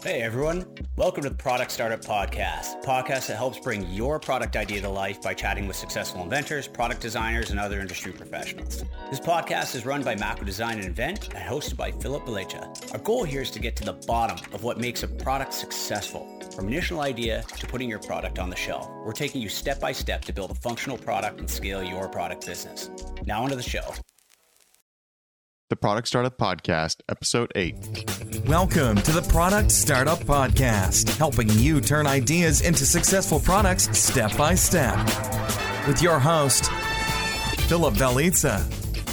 Hey everyone, welcome to the Product Startup Podcast, podcast that helps bring your product idea to life by chatting with successful inventors, product designers, and other industry professionals. This podcast is run by Macro Design and Invent and hosted by Philip Belecha. Our goal here is to get to the bottom of what makes a product successful. From initial idea to putting your product on the shelf, we're taking you step by step to build a functional product and scale your product business. Now onto the show. The Product Startup Podcast, Episode 8. Welcome to the Product Startup Podcast, helping you turn ideas into successful products step by step. With your host, Philip Beliza.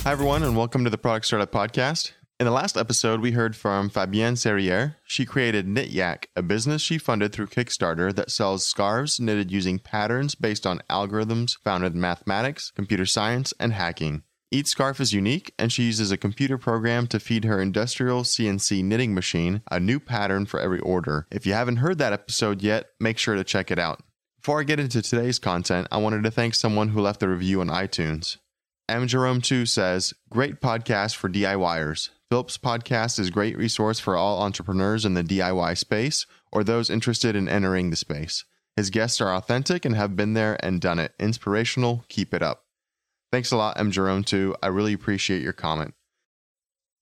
Hi, everyone, and welcome to the Product Startup Podcast. In the last episode, we heard from Fabienne Serriere. She created KnitYak, a business she funded through Kickstarter that sells scarves knitted using patterns based on algorithms founded in mathematics, computer science, and hacking. Each scarf is unique, and she uses a computer program to feed her industrial CNC knitting machine a new pattern for every order. If you haven't heard that episode yet, make sure to check it out. Before I get into today's content, I wanted to thank someone who left a review on iTunes. M. Jerome 2 says, Great podcast for DIYers. Philip's podcast is a great resource for all entrepreneurs in the DIY space or those interested in entering the space. His guests are authentic and have been there and done it. Inspirational. Keep it up. Thanks a lot, M. Jerome, too. I really appreciate your comment.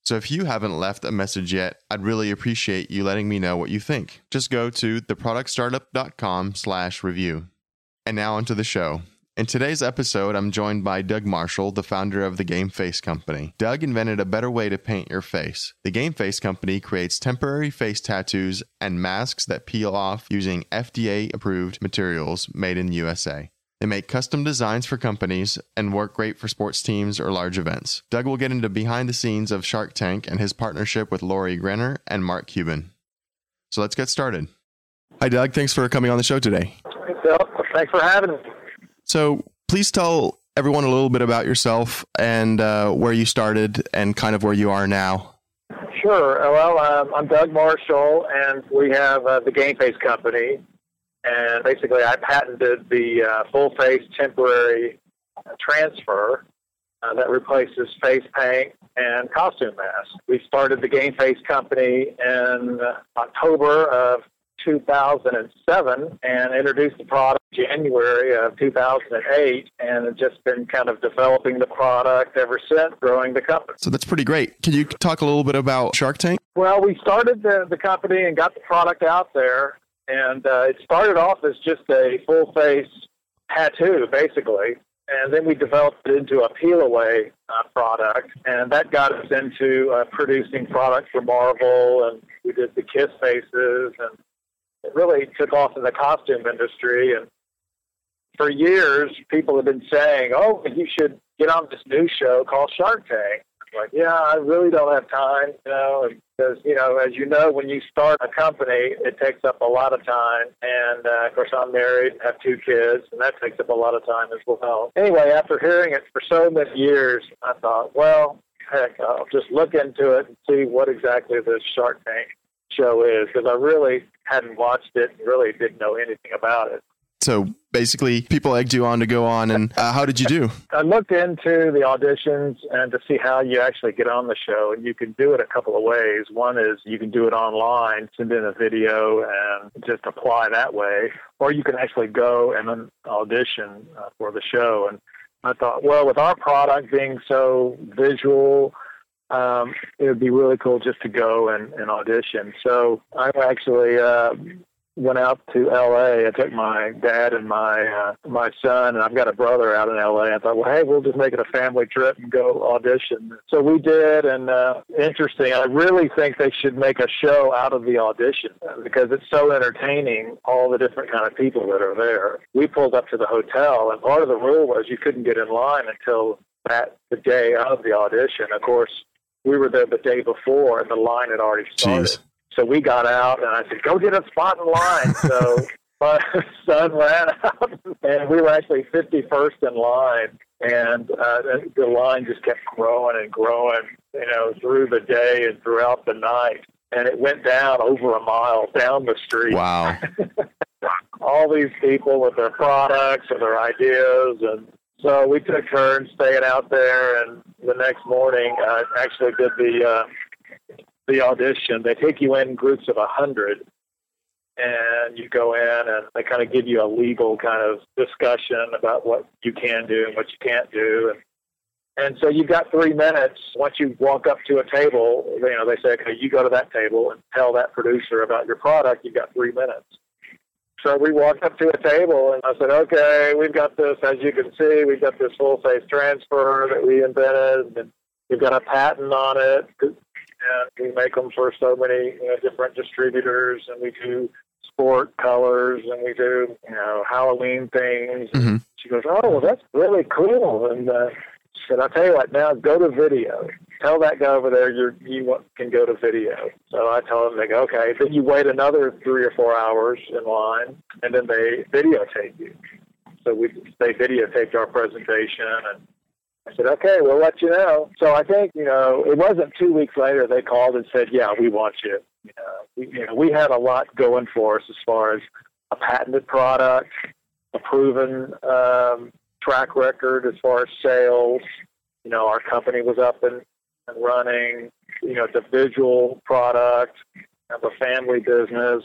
So if you haven't left a message yet, I'd really appreciate you letting me know what you think. Just go to theproductstartup.com slash review. And now onto the show. In today's episode, I'm joined by Doug Marshall, the founder of the Game Face Company. Doug invented a better way to paint your face. The Game Face Company creates temporary face tattoos and masks that peel off using FDA approved materials made in the USA. They make custom designs for companies and work great for sports teams or large events. Doug will get into behind the scenes of Shark Tank and his partnership with Lori Greiner and Mark Cuban. So let's get started. Hi, Doug. Thanks for coming on the show today. Thanks for having me. So please tell everyone a little bit about yourself and uh, where you started and kind of where you are now. Sure. Well, um, I'm Doug Marshall, and we have uh, the Game Face Company. And basically, I patented the uh, full face temporary transfer uh, that replaces face paint and costume masks. We started the Game Face Company in October of 2007 and introduced the product January of 2008 and have just been kind of developing the product ever since, growing the company. So that's pretty great. Can you talk a little bit about Shark Tank? Well, we started the, the company and got the product out there, and uh, it started off as just a full face tattoo, basically. And then we developed it into a peel away uh, product, and that got us into uh, producing products for Marvel, and we did the Kiss faces, and it really took off in the costume industry. And for years, people have been saying, "Oh, you should get on this new show called Shark Tank." Like, yeah, I really don't have time, you know, because you know, as you know, when you start a company, it takes up a lot of time. And uh, of course, I'm married, have two kids, and that takes up a lot of time as well. Anyway, after hearing it for so many years, I thought, well, heck, I'll just look into it and see what exactly this Shark Tank show is, because I really hadn't watched it and really didn't know anything about it. So basically, people egged you on to go on, and uh, how did you do? I looked into the auditions and to see how you actually get on the show, and you can do it a couple of ways. One is you can do it online, send in a video, and just apply that way, or you can actually go and audition uh, for the show. And I thought, well, with our product being so visual, um, it would be really cool just to go and, and audition. So I actually uh, went out to L.A. I took my dad and my uh, my son, and I've got a brother out in L.A. I thought, well, hey, we'll just make it a family trip and go audition. So we did, and uh, interesting. I really think they should make a show out of the audition because it's so entertaining. All the different kind of people that are there. We pulled up to the hotel, and part of the rule was you couldn't get in line until that the day of the audition. Of course, we were there the day before, and the line had already started. Jeez. So we got out, and I said, "Go get a spot in line." So my son ran out, and we were actually 51st in line, and uh, the line just kept growing and growing, you know, through the day and throughout the night, and it went down over a mile down the street. Wow. All these people with their products and their ideas, and so we took turns staying out there, and the next morning, I actually did the. Uh, the audition, they take you in groups of a hundred, and you go in and they kind of give you a legal kind of discussion about what you can do and what you can't do, and and so you've got three minutes. Once you walk up to a table, you know they say, okay, you go to that table and tell that producer about your product. You've got three minutes. So we walked up to a table and I said, okay, we've got this, as you can see, we've got this full face transfer that we invented and we've got a patent on it. And we make them for so many you know, different distributors and we do sport colors and we do, you know, Halloween things. Mm-hmm. She goes, oh, well, that's really cool. And uh, said, I'll tell you what, now go to video tell that guy over there you you can go to video. So I tell them, they go, okay. Then you wait another three or four hours in line, and then they videotape you. So we they videotaped our presentation, and I said, okay, we'll let you know. So I think you know it wasn't two weeks later they called and said, yeah, we want you. You know, we, you know, we had a lot going for us as far as a patented product, a proven um, track record as far as sales. You know, our company was up and and running, you know, the visual product, have a family business.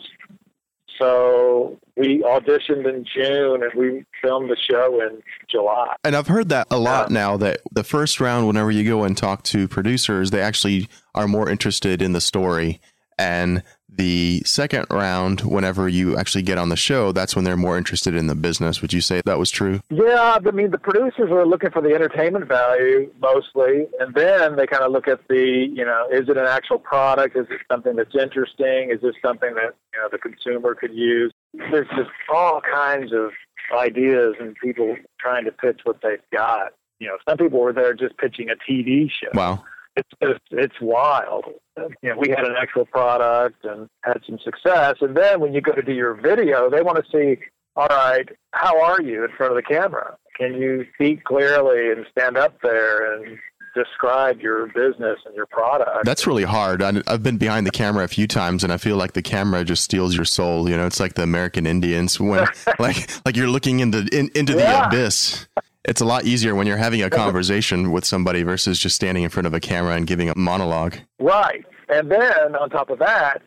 So we auditioned in June and we filmed the show in July. And I've heard that a lot now that the first round, whenever you go and talk to producers, they actually are more interested in the story. And the second round, whenever you actually get on the show, that's when they're more interested in the business. Would you say that was true? Yeah, I mean, the producers are looking for the entertainment value mostly, and then they kind of look at the, you know, is it an actual product? Is it something that's interesting? Is this something that you know the consumer could use? There's just all kinds of ideas and people trying to pitch what they've got. You know, some people were there just pitching a TV show. Wow it's it's, it's wild. You know, we had an actual product and had some success, and then when you go to do your video, they want to see, all right, how are you in front of the camera? Can you speak clearly and stand up there and describe your business and your product. That's really hard. I've been behind the camera a few times, and I feel like the camera just steals your soul. You know, it's like the American Indians when, like, like you're looking into in, into yeah. the abyss it's a lot easier when you're having a conversation with somebody versus just standing in front of a camera and giving a monologue. Right. And then on top of that,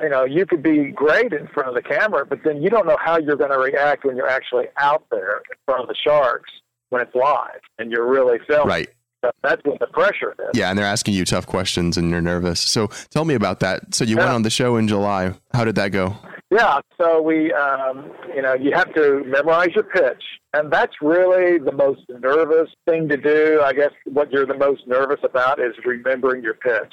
you know, you could be great in front of the camera, but then you don't know how you're going to react when you're actually out there in front of the sharks when it's live and you're really filming. Right. That's what the pressure is. Yeah, and they're asking you tough questions and you're nervous. So tell me about that. So you yeah. went on the show in July. How did that go? Yeah, so we, um, you know, you have to memorize your pitch, and that's really the most nervous thing to do. I guess what you're the most nervous about is remembering your pitch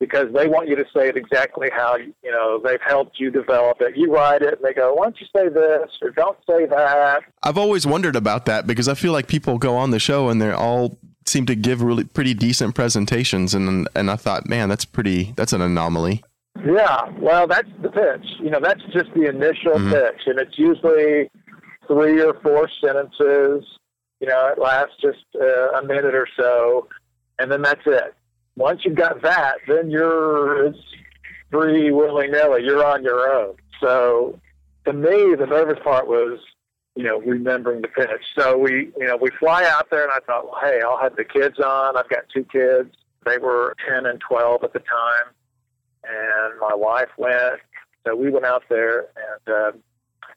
because they want you to say it exactly how you know they've helped you develop it. You write it, and they go, "Why don't you say this or don't say that?" I've always wondered about that because I feel like people go on the show and they're all seem to give really pretty decent presentations, and and I thought, man, that's pretty that's an anomaly. Yeah, well, that's the pitch. You know, that's just the initial mm-hmm. pitch, and it's usually three or four sentences. You know, it lasts just uh, a minute or so, and then that's it. Once you've got that, then you're it's free willy nilly. You're on your own. So, to me, the nervous part was, you know, remembering the pitch. So we, you know, we fly out there, and I thought, well, hey, I'll have the kids on. I've got two kids. They were ten and twelve at the time and my wife went. So we went out there, and uh,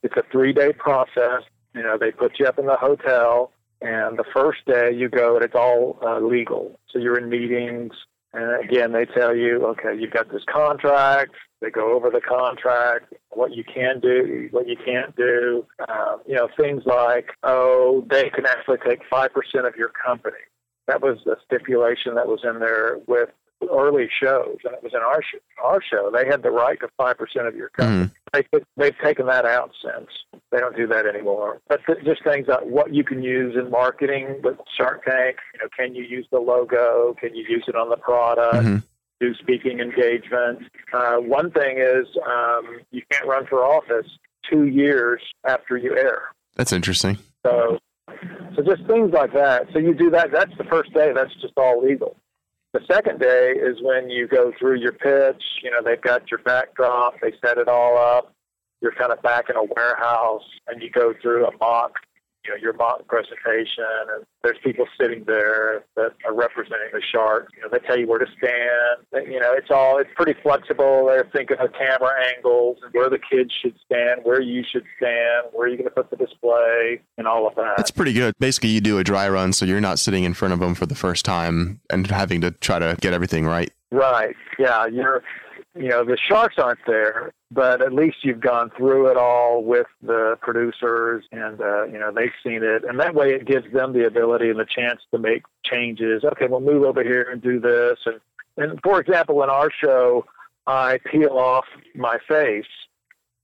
it's a three day process. You know, they put you up in the hotel, and the first day you go, and it's all uh, legal. So you're in meetings, and again, they tell you, okay, you've got this contract. They go over the contract, what you can do, what you can't do. Um, you know, things like, oh, they can actually take 5% of your company. That was a stipulation that was in there with early shows, and it was in our show, our show. They had the right to five percent of your company. Mm. They, they've taken that out since. They don't do that anymore. But th- just things like what you can use in marketing with Shark Tank. You know, can you use the logo? Can you use it on the product? Mm-hmm. Do speaking engagements. Uh, one thing is um, you can't run for office two years after you air. That's interesting. So, so just things like that. So you do that. That's the first day. That's just all legal. The second day is when you go through your pitch. You know, they've got your backdrop, they set it all up. You're kind of back in a warehouse, and you go through a mock you know your mock presentation, and there's people sitting there that are representing the shark. You know, they tell you where to stand. You know, it's all it's pretty flexible. They're thinking of camera angles and where the kids should stand, where you should stand, where you're going to put the display, and all of that. That's pretty good. Basically, you do a dry run, so you're not sitting in front of them for the first time and having to try to get everything right. Right. Yeah. You're you know the sharks aren't there but at least you've gone through it all with the producers and uh, you know they've seen it. And that way it gives them the ability and the chance to make changes. Okay we'll move over here and do this. And and for example in our show i peel off my face.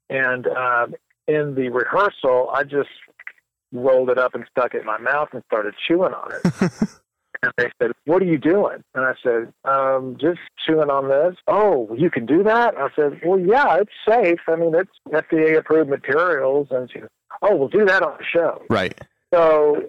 And uh, in the rehearsal i just rolled it up and stuck it in my mouth and started chewing on it And they said, What are you doing? And I said, um, Just chewing on this. Oh, you can do that? I said, Well, yeah, it's safe. I mean, it's FDA approved materials. And she Oh, we'll do that on the show. Right. So,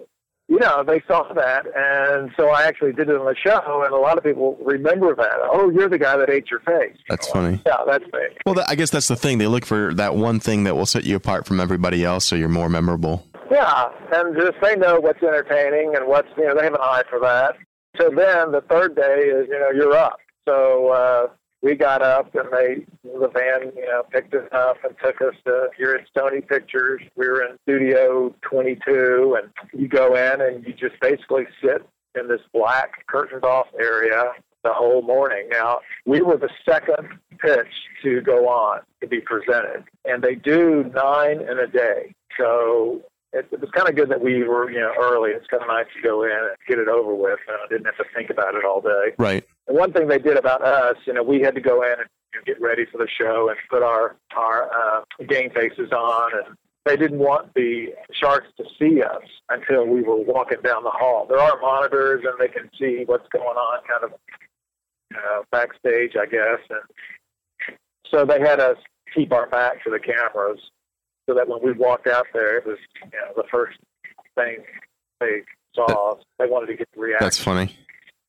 you know, they saw that. And so I actually did it on the show. And a lot of people remember that. Oh, you're the guy that ate your face. That's funny. Yeah, that's me. Well, I guess that's the thing. They look for that one thing that will set you apart from everybody else so you're more memorable. Yeah, and just they know what's entertaining and what's you know they have an eye for that. So then the third day is you know you're up. So uh, we got up and they the van you know picked us up and took us to you're at Sony Pictures. We were in Studio 22, and you go in and you just basically sit in this black curtained off area the whole morning. Now, we were the second pitch to go on to be presented, and they do nine in a day. So it, it was kind of good that we were, you know, early. It's kind of nice to go in and get it over with. And I didn't have to think about it all day. Right. And one thing they did about us, you know, we had to go in and you know, get ready for the show and put our our uh, game faces on, and they didn't want the sharks to see us until we were walking down the hall. There are monitors, and they can see what's going on, kind of you know, backstage, I guess. And so they had us keep our back to the cameras so that when we walked out there, it was you know the first thing they saw. They wanted to get the reaction. That's funny.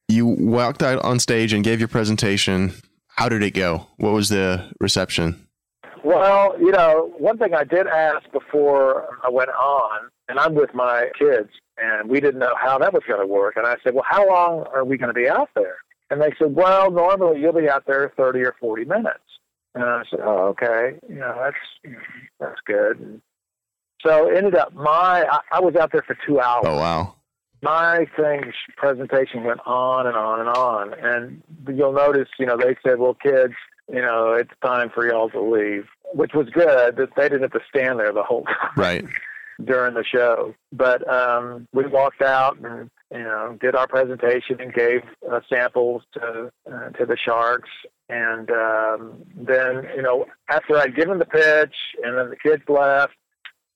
You walked out on stage and gave your presentation. How did it go? What was the reception? Well, you know, one thing I did ask before I went on, and I'm with my kids, and we didn't know how that was going to work. And I said, Well, how long are we going to be out there? And they said, Well, normally you'll be out there 30 or 40 minutes. And I said, "Oh, okay. You know, that's that's good." And so ended up my I, I was out there for two hours. Oh wow. My thing presentation went on and on and on, and you'll notice, you know, they said, "Well, kids, you know, it's time for y'all to leave," which was good. That they didn't have to stand there the whole time Right. during the show. But um, we walked out and you know did our presentation and gave uh, samples to uh, to the sharks. And um, then you know after I'd given the pitch and then the kids left,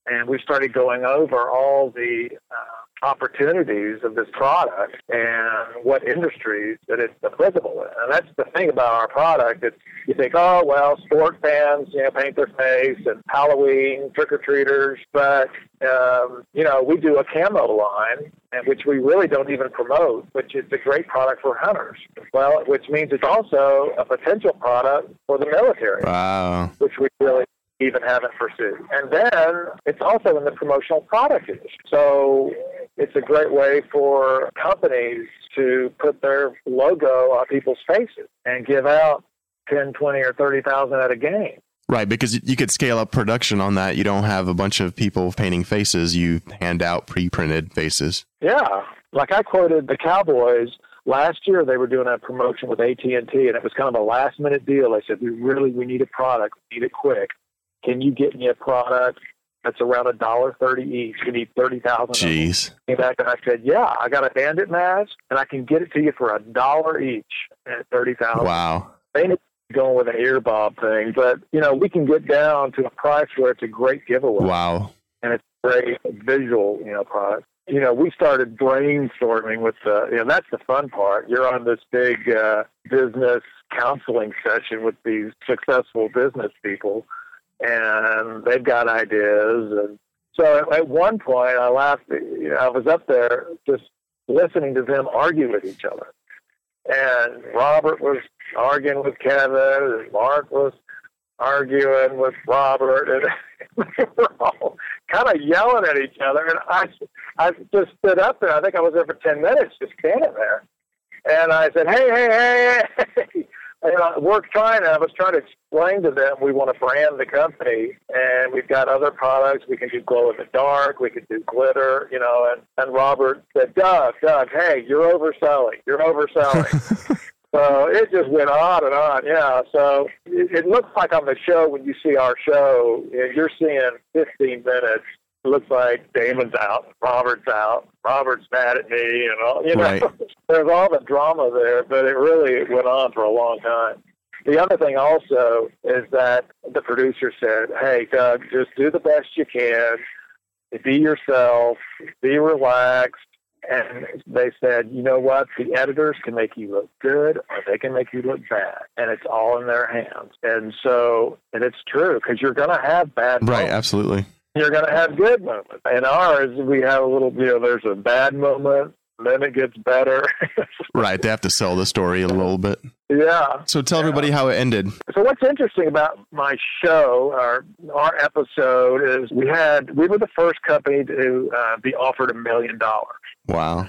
and we started going over all the uh, opportunities of this product and what industries that it's applicable in. And that's the thing about our product. It's you think, oh well, sport fans, you know, paint their face and Halloween trick or treaters, but um, you know, we do a camo line, and which we really don't even promote, which is a great product for hunters. Well, which means it's also a potential product for the military Wow. which we really even haven't pursued. And then it's also in the promotional product industry. So it's a great way for companies to put their logo on people's faces and give out 10, 20, or 30,000 at a game. Right, because you could scale up production on that. You don't have a bunch of people painting faces. You hand out pre-printed faces. Yeah, like I quoted the Cowboys last year. They were doing a promotion with AT and T, and it was kind of a last minute deal. They said, "We really we need a product. We need it quick. Can you get me a product that's around a dollar thirty each? You need thirty thousand. Jeez. Came back and I said, "Yeah, I got a Bandit mask, and I can get it to you for a dollar each at thirty thousand. Wow. They up going with an ear bob thing, but you know we can get down to a price where it's a great giveaway Wow. and it's a great visual, you know, product. You know, we started brainstorming with the, you know, that's the fun part. You're on this big uh, business counseling session with these successful business people, and they've got ideas. And so at one point, I laughed. You know, I was up there just listening to them argue with each other. And Robert was arguing with Kevin, and Mark was arguing with Robert, and they were all kind of yelling at each other. And I, I just stood up there. I think I was there for 10 minutes just standing there. And I said, hey, hey, hey, hey. And I worked trying, I was trying to explain to them we want to brand the company, and we've got other products. We can do glow in the dark, we can do glitter, you know. And, and Robert said, Doug, Doug, hey, you're overselling. You're overselling. So it just went on and on. Yeah. So it, it looks like on the show when you see our show, you're seeing 15 minutes. It looks like Daymond's out, Robert's out, Robert's mad at me, and all. You know, Right. there's all the drama there, but it really went on for a long time. The other thing also is that the producer said, "Hey, Doug, just do the best you can. Be yourself. Be relaxed." And they said, "You know what? The editors can make you look good, or they can make you look bad, and it's all in their hands." And so, and it's true because you're going to have bad Right, moments absolutely. You're going to have good moments. In ours, we have a little, you know, there's a bad moment, then it gets better. Right, they have to sell the story a little bit. yeah. So tell everybody how it ended. So what's interesting about my show, our our episode, is we had we were the first company to uh, be offered a million dollars. Wow.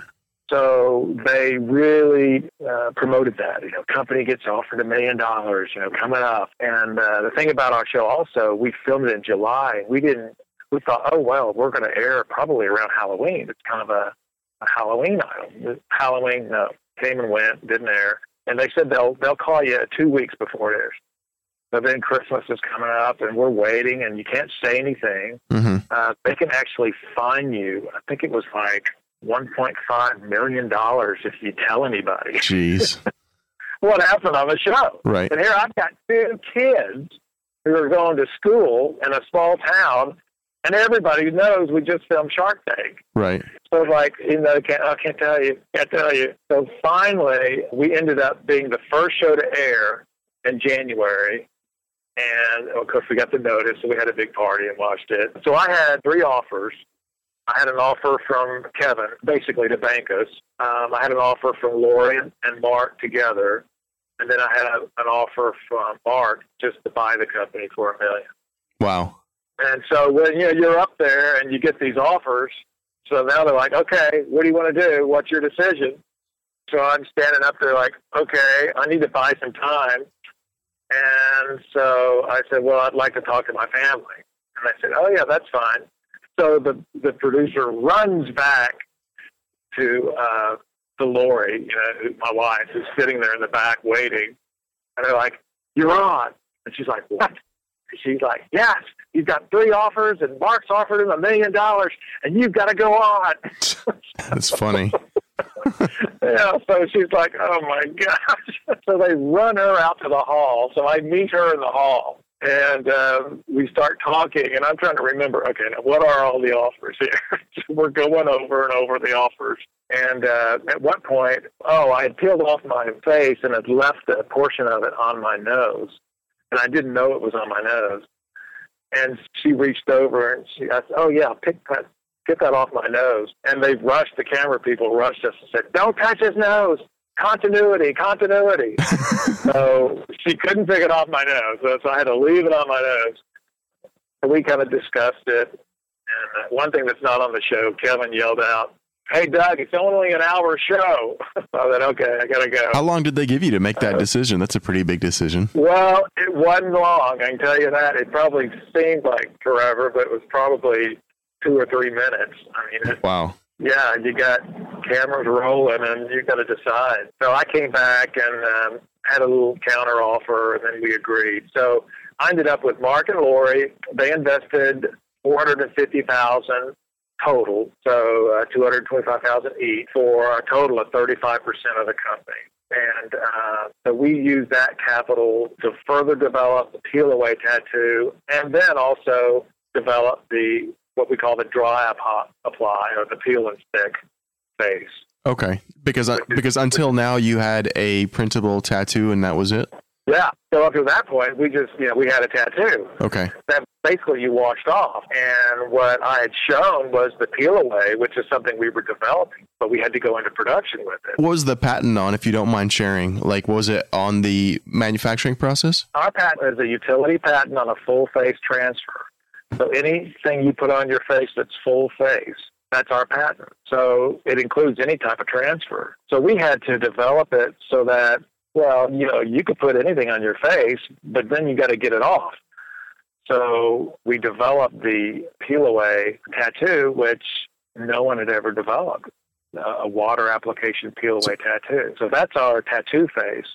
So they really uh, promoted that. You know, company gets offered a million dollars. You know, coming up. And uh, the thing about our show also, we filmed it in July. We didn't. We thought, oh well, we're going to air probably around Halloween. It's kind of a, a Halloween item. Halloween, no, came and went, didn't air. And they said they'll they'll call you two weeks before it airs. So then Christmas is coming up, and we're waiting, and you can't say anything hmm uh, they can actually fine you. I think it was like $1.5 million if you tell anybody Jeez. what happened on the show. Right. And here I've got two kids who are going to school in a small town, and everybody knows we just filmed Shark Tank. Right. So like, you know, can't, I can't tell you, can't tell you. So finally, we ended up being the first show to air in January. And of course, we got the notice, so we had a big party and watched it. So I had three offers. I had an offer from Kevin, basically to bank us. Um, I had an offer from Lori and Mark together. And then I had a, an offer from Mark just to buy the company for a million. Wow. And so when you know you're up there and you get these offers, so now they're like, okay, what do you want to do? What's your decision? So I'm standing up there like, okay, I need to buy some time. And so I said, well, I'd like to talk to my family. And I said, oh yeah, that's fine. So the the producer runs back to uh, to Lori, you know, my wife, who's sitting there in the back waiting. And they're like, you're on. And she's like, what? She's like, yes, you've got three offers, and Mark's offered him a million dollars, and you've got to go on. That's funny. yeah, so she's like, oh my gosh. So they run her out to the hall. So I meet her in the hall. And um, we start talking, and I'm trying to remember. Okay, now what are all the offers here? so We're going over and over the offers. And uh, at one point, oh, I had peeled off my face and had left a portion of it on my nose, and I didn't know it was on my nose. And she reached over and she, I said, "Oh yeah, pick that, get that off my nose." And they rushed. The camera people rushed us and said, "Don't touch his nose. Continuity, continuity." so she couldn't pick it off my nose, so I had to leave it on my nose. And we kind of discussed it. And one thing that's not on the show, Kevin yelled out, "Hey Doug, it's only an hour show." I said, "Okay, I gotta go." How long did they give you to make that decision? That's a pretty big decision. Well, it wasn't long. I can tell you that. It probably seemed like forever, but it was probably two or three minutes. I mean, it, Wow. yeah, you got cameras rolling, and you got to decide. So I came back and um, had a little counter offer, and then we agreed. So I ended up with Mark and Lori. They invested four hundred and fifty thousand total, so uh, two hundred twenty-five thousand each for a total of thirty-five percent of the company. And uh, so we use that capital to further develop the peel away tattoo, and then also develop the what we call the dry apply or the peel and stick phase. Okay. Because because until now you had a printable tattoo and that was it. Yeah. So up to that point, we just you know we had a tattoo Okay. that basically you washed off, and what I had shown was the peel away, which is something we were developing, but we had to go into production with it. What was the patent on, if you don't mind sharing? Like, was it on the manufacturing process? Our patent is a utility patent on a full face transfer. So anything you put on your face that's full face, that's our patent. So it includes any type of transfer. So we had to develop it so that, well, you know, you could put anything on your face, but then you got to get it off. So we developed the peel away tattoo, which no one had ever developed a water application peel away tattoo. So that's our tattoo face.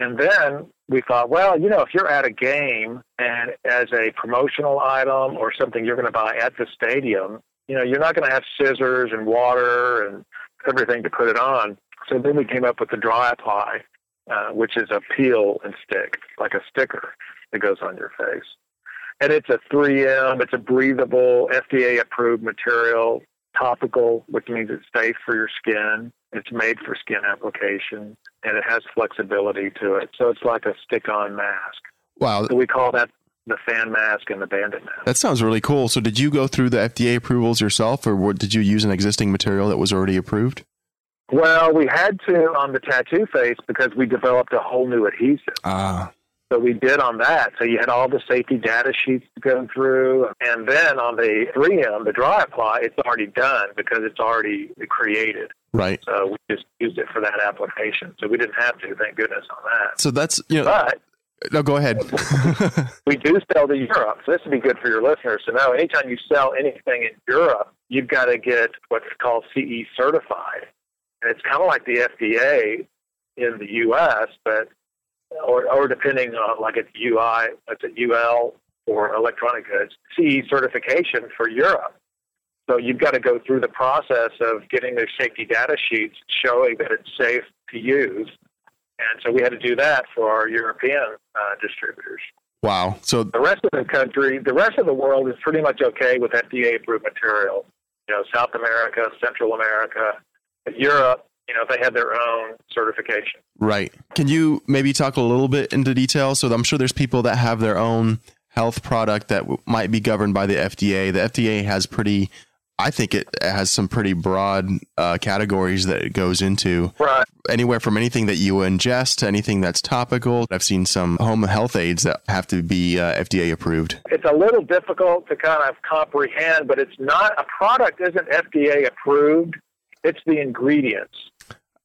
And then we thought, well, you know, if you're at a game and as a promotional item or something you're going to buy at the stadium, you know, you're not going to have scissors and water and everything to put it on. So then we came up with the dry apply, uh, which is a peel and stick, like a sticker that goes on your face. And it's a 3M, it's a breathable, FDA approved material topical, which means it's safe for your skin. It's made for skin application and it has flexibility to it. So it's like a stick on mask. Wow. So we call that the fan mask and the bandit mask. That sounds really cool. So did you go through the FDA approvals yourself or did you use an existing material that was already approved? Well, we had to on the tattoo face because we developed a whole new adhesive. Ah. So we did on that. So you had all the safety data sheets to go through. And then on the 3M, the dry apply, it's already done because it's already created. Right. So we just used it for that application. So we didn't have to, thank goodness, on that. So that's, you know, but no, go ahead. we do sell to Europe. So this would be good for your listeners to know. Anytime you sell anything in Europe, you've got to get what's called CE certified. And it's kind of like the FDA in the U.S., but or, or depending on like it's UI, it's a UL or electronic goods, CE certification for Europe. So you've got to go through the process of getting their safety data sheets showing that it's safe to use. And so we had to do that for our European uh, distributors. Wow. So the rest of the country, the rest of the world is pretty much okay with FDA approved material. You know, South America, Central America, Europe, you know, they had their own certification. Right. Can you maybe talk a little bit into detail? So I'm sure there's people that have their own health product that w- might be governed by the FDA. The FDA has pretty, I think it has some pretty broad uh, categories that it goes into. Right. Anywhere from anything that you ingest to anything that's topical. I've seen some home health aids that have to be uh, FDA approved. It's a little difficult to kind of comprehend, but it's not, a product isn't FDA approved. It's the ingredients.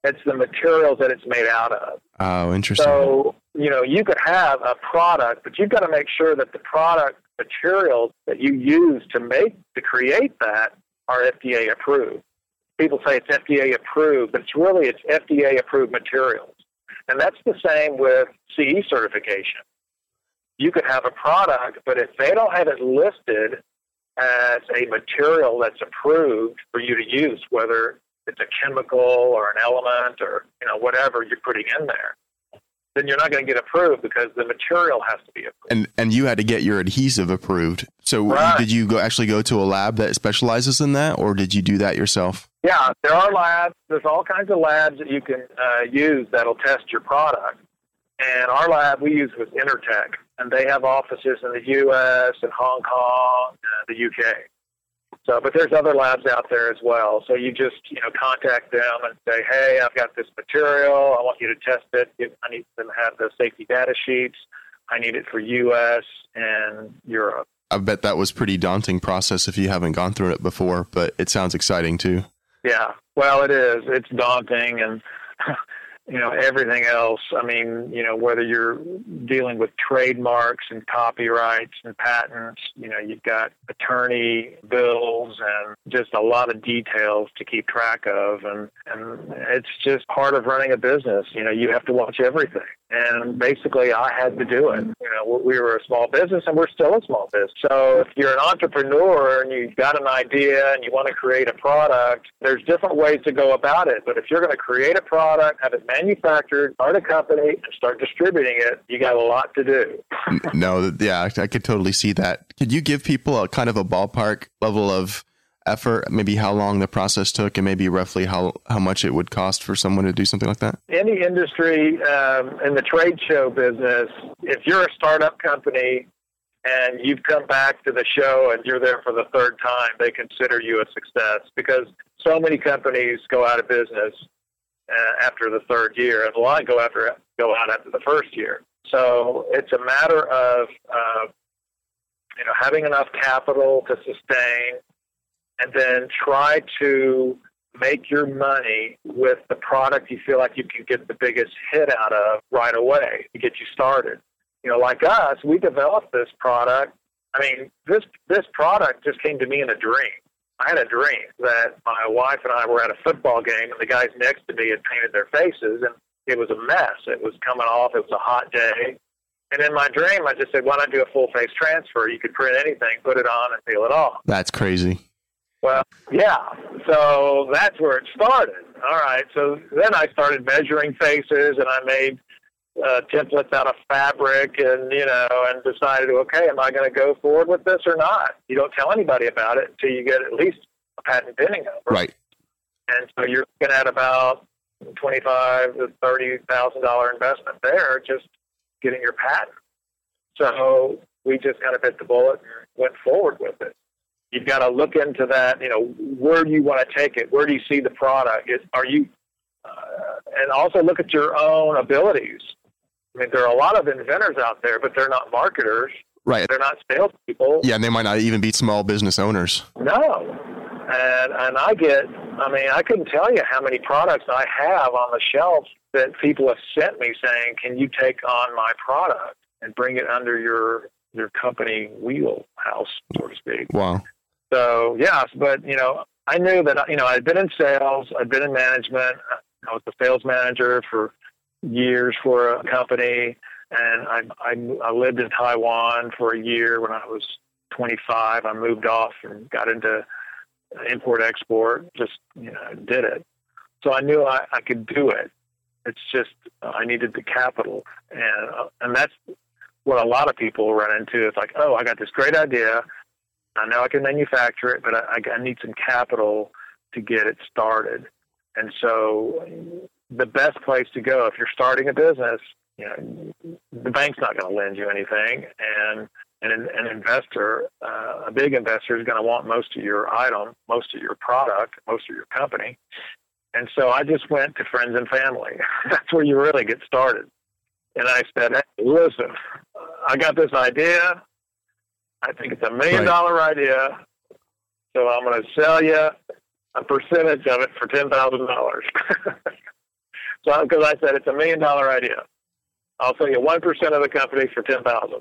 It's the materials that it's made out of. Oh, interesting. So, you know, you could have a product, but you've got to make sure that the product materials that you use to make, to create that are FDA approved. People say it's FDA approved, but it's really, it's FDA approved materials. And that's the same with CE certification. You could have a product, but if they don't have it listed as a material that's approved for you to use, whether it's a chemical or an element or you know whatever you're putting in there, then you're not going to get approved because the material has to be approved. And and you had to get your adhesive approved. So Right. did you go actually go to a lab that specializes in that, or did you do that yourself? Yeah, there are labs. There's all kinds of labs that you can uh, use that'll test your product. And our lab we use was Intertek, and they have offices in the U.S. and Hong Kong, and the U.K. So, but there's other labs out there as well. So you just you know contact them and say, hey, I've got this material. I want you to test it. I need them to have the safety data sheets. I need it for U.S. and Europe. I bet that was pretty daunting process if you haven't gone through it before, but it sounds exciting too. Yeah, well, it is. It's daunting, and you know everything else. I mean, you know, whether you're dealing with trademarks and copyrights and patents, you know, you've got attorney bills and just a lot of details to keep track of, and and it's just part of running a business. You know, you have to watch everything, and basically, I had to do it. We were a small business, and we're still a small business. So if you're an entrepreneur and you've got an idea and you want to create a product, there's different ways to go about it. But if you're going to create a product, have it manufactured, start a company, and start distributing it, you got a lot to do. no, yeah, I could totally see that. Could you give people a kind of a ballpark level of effort, maybe how long the process took, and maybe roughly how how much it would cost for someone to do something like that? Any industry um, in the trade show business, if you're a startup company and you've come back to the show and you're there for the third time, they consider you a success because so many companies go out of business uh, after the third year, and a lot go after go out after the first year. So it's a matter of uh, you know, having enough capital to sustain, and then try to make your money with the product you feel like you can get the biggest hit out of right away to get you started. You know, like us, we developed this product. I mean, this this product just came to me in a dream. I had a dream that my wife and I were at a football game, and the guys next to me had painted their faces, and it was a mess. It was coming off. It was a hot day. And in my dream, I just said, why not do a full face transfer? You could print anything, put it on, and peel it off. That's crazy. Well, yeah. So that's where it started. All right. So then I started measuring faces, and I made uh, templates out of fabric, and you know, and decided, okay, am I going to go forward with this or not? You don't tell anybody about it until you get at least a patent pending number. Right. And so you're looking at about twenty-five to thirty thousand dollar investment there, just getting your patent. So we just kind of bit the bullet and went forward with it. You've got to look into that. You know, where do you want to take it? Where do you see the product? Is, are you, uh, and also look at your own abilities. I mean, there are a lot of inventors out there, but they're not marketers. Right. They're not salespeople. Yeah, and they might not even be small business owners. No. And and I get I mean, I couldn't tell you how many products I have on the shelf that people have sent me saying, Can you take on my product and bring it under your your company wheelhouse, so to speak? Wow. So yes, but you know, I knew that you know I'd been in sales, I'd been in management. I was a sales manager for years for a company, and I, I I lived in Taiwan for a year when I was 25. I moved off and got into import export. Just you know, did it. So I knew I, I could do it. It's just I needed the capital, and uh, and that's what a lot of people run into. It's like, oh, I got this great idea. I know I can manufacture it, but I, I need some capital to get it started. And so, the best place to go if you're starting a business, you know, the bank's not going to lend you anything, and and an, an investor, uh, a big investor, is going to want most of your item, most of your product, most of your company. And so I just went to friends and family. That's where you really get started. And I said, hey, listen, I got this idea. I think it's a million dollar idea. So I'm going to sell you a percentage of it for $10,000. so, because I said it's a million dollar idea. I'll sell you 1% of the company for 10000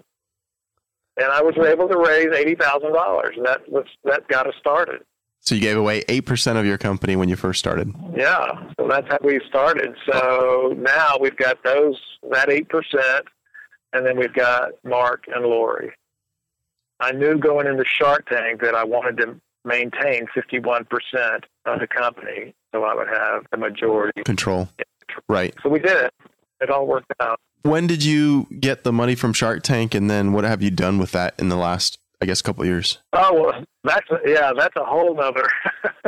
And I was able to raise $80,000. And that was, that got us started. So you gave away 8% of your company when you first started. Yeah. So that's how we started. So now we've got those, that 8%, and then we've got Mark and Lori. I knew going into Shark Tank that I wanted to maintain 51% of the company so I would have the majority control. Right. So we did it. It all worked out. When did you get the money from Shark Tank and then what have you done with that in the last I guess a couple years? Oh well that's yeah, that's a whole nother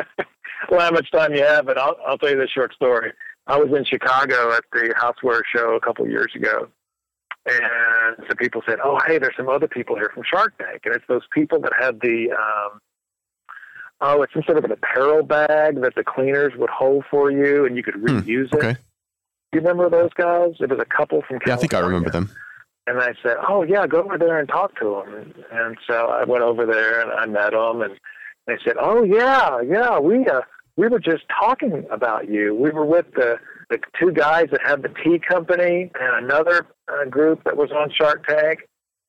well how much time you have, but I'll I'll tell you this short story. I was in Chicago at the Houseware show a couple of years ago and some people said, "Oh, hey, there's some other people here from Shark Tank," and it's those people that had the um, oh, it's some sort of an apparel bag that the cleaners would hold for you, and you could Hmm, reuse okay. it. Do you remember those guys? It was a couple from California. Yeah, I think I remember them. And I said, "Oh yeah, go over there and talk to them." And so I went over there and I met them, and they said, "Oh yeah, yeah, we uh, we were just talking about you. We were with the the two guys that had the tea company and another uh, group that was on Shark Tank."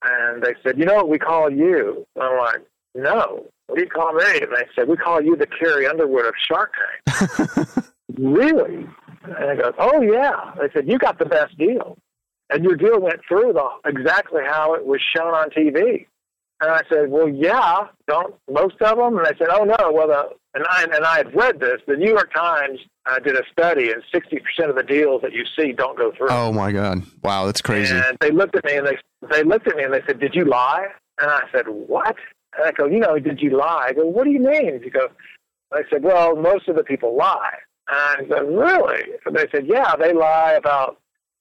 And they said, "You know what we call you?" And I'm like, "No, what do you call me?" And they said, "We call you the Carrie Underwood of Shark Tank." really? And I go, "Oh yeah." They said, "You got the best deal." and your deal went through the exactly how it was shown on TV. And I said, well, yeah, don't most of them? And they said, oh no, well, the, and I and I had read this. The New York Times uh, did a study, and sixty percent of the deals that you see don't go through. Oh my god. Wow, that's crazy. And they looked at me and they they looked at me and they said, did you lie? And I said, what? And I go, you know, did you lie? I go, what do you mean? And you go, I said, well, most of the people lie. And I said, really? And they said, yeah, they lie about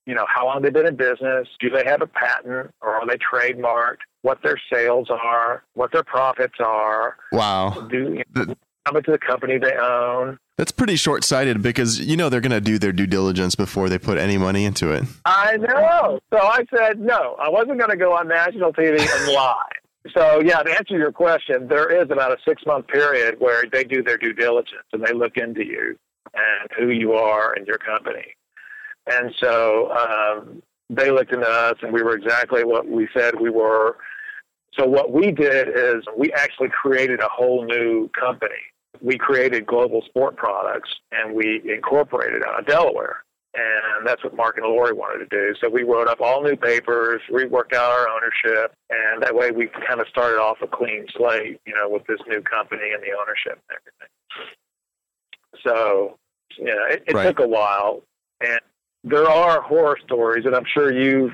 you know, how long they've been in business, do they have a patent or are they trademarked, what their sales are, what their profits are, Wow. do you know, how much of the company they own. That's pretty short sighted because you know they're gonna do their due diligence before they put any money into it. I know. So I said, no, I wasn't going to go on national TV and lie. So yeah, to answer your question, there is about a six month period where they do their due diligence and they look into you and who you are and your company. And so um, they looked into us, and we were exactly what we said we were. So what we did is we actually created a whole new company. We created Global Sport Products, and we incorporated out of Delaware. And that's what Mark and Lori wanted to do. So we wrote up all new papers, reworked out our ownership, and that way we kind of started off a clean slate, you know, with this new company and the ownership and everything. So, yeah, it, it Right. took a while, and there are horror stories, and I'm sure you've,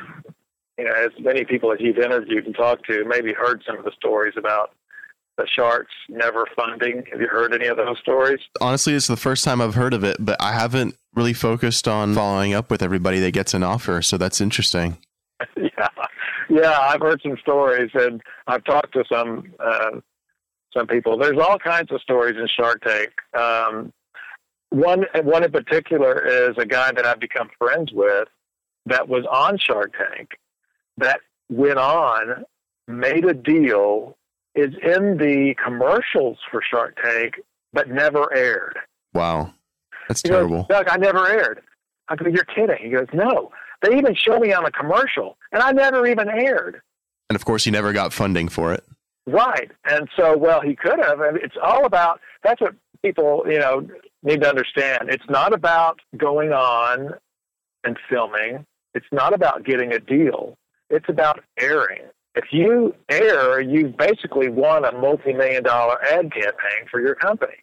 you know, as many people as you've interviewed and talked to, maybe heard some of the stories about the sharks never funding. Have you heard any of those stories? Honestly, it's the first time I've heard of it, but I haven't really focused on following up with everybody that gets an offer. So that's interesting. yeah, yeah, I've heard some stories, and I've talked to some uh, some people. There's all kinds of stories in Shark Tank. Um, one one in particular is a guy that I've become friends with that was on Shark Tank that went on, made a deal, is in the commercials for Shark Tank, but never aired. Wow. That's He terrible. goes, Doug, I never aired. I go, you're kidding. He goes, no. They even show me on a commercial, and I never even aired. And of course, he never got funding for it. Right. And so, well, he could have. And it's all about that's what people, you know, need to understand. It's not about going on and filming. It's not about getting a deal. It's about airing. If you air, you've basically won a multi million dollar ad campaign for your company,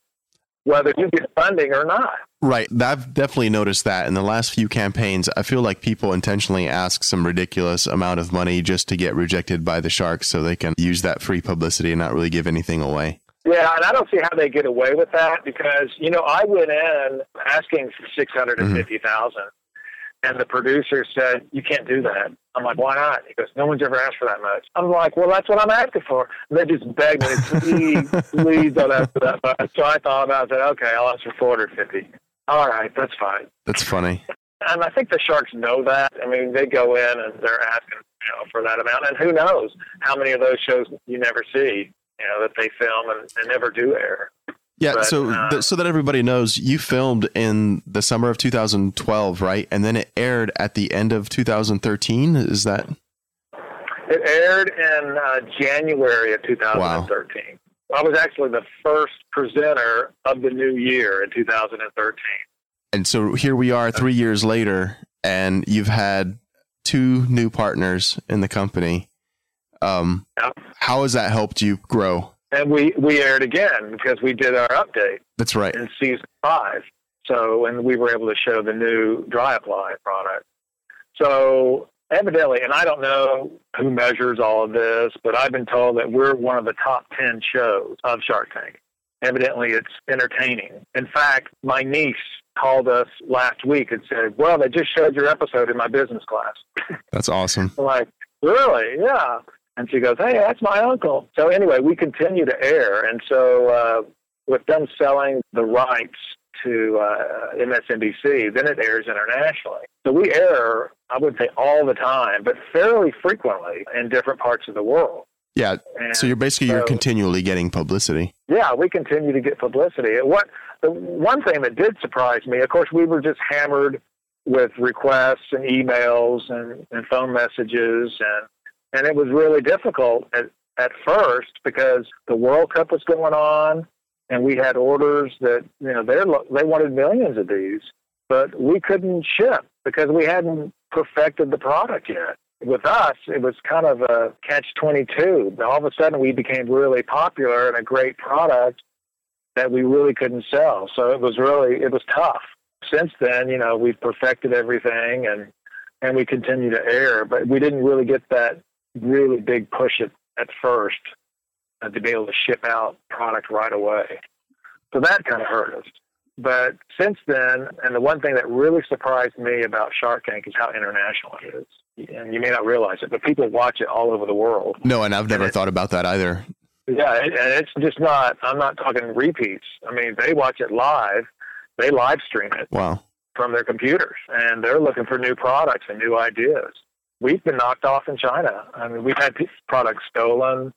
whether you get funding or not. Right. I've definitely noticed that in the last few campaigns. I feel like people intentionally ask some ridiculous amount of money just to get rejected by the Sharks so they can use that free publicity and not really give anything away. Yeah, and I don't see how they get away with that because you know I went in asking for six hundred and mm-hmm. fifty thousand, and the producer said you can't do that. I'm like, why not? He goes, no one's ever asked for that much. I'm like, well, that's what I'm asking for. And they just begged me, please, please don't ask for that much. So I thought about it. I said, okay, I'll ask for four hundred fifty. All right, that's fine. That's funny. And I think the Sharks know that. I mean, they go in and they're asking, you know, for that amount. And who knows how many of those shows you never see, you know, that they film and, and never do air. Yeah. But, so, uh, th- so that everybody knows, you filmed in the summer of 2012, right? And then it aired at the end of 2013. Is that? It aired in uh, January of 2013. I was actually the first presenter of the new year in 2013. And so here we are three years later, and you've had two new partners in the company. Um, Yeah. how has that helped you grow? And we, we aired again because we did our update That's right. in season five. So, and we were able to show the new dry apply product. So, evidently, and I don't know who measures all of this, but I've been told that we're one of the top 10 shows of Shark Tank. Evidently, it's entertaining. In fact, my niece called us last week and said, Well, they just showed your episode in my business class. That's awesome. Like, Really? Yeah. And she goes, Hey, that's my uncle. So, anyway, we continue to air. And so, uh, with them selling the rights to uh, MSNBC, then it airs internationally. So we air, I would say all the time, but fairly frequently in different parts of the world. Yeah. And So you're basically you're continually getting publicity. yeah, we continue to get publicity. What the one thing that did surprise me, of course, we were just hammered with requests and emails and, and phone messages, and and it was really difficult at at first because the World Cup was going on, and we had orders that you know they they wanted millions of these, but we couldn't ship because we hadn't perfected the product yet with us, it was kind of a catch 22. All of a sudden, we became really popular and a great product that we really couldn't sell. So it was really, it was tough. Since then, you know, we've perfected everything and, and we continue to air, but we didn't really get that really big push at, at first uh, to be able to ship out product right away. So that kind of hurt us. But since then, and the one thing that really surprised me about Shark Tank is how international it is. And you may not realize it, but people watch it all over the world. No, and I've never And it- thought about that either. Yeah, and and it's just not, I'm not talking repeats. I mean, they watch it live, they live stream it Wow. from their computers, and they're looking for new products and new ideas. We've been knocked off in China. I mean, we've had products stolen,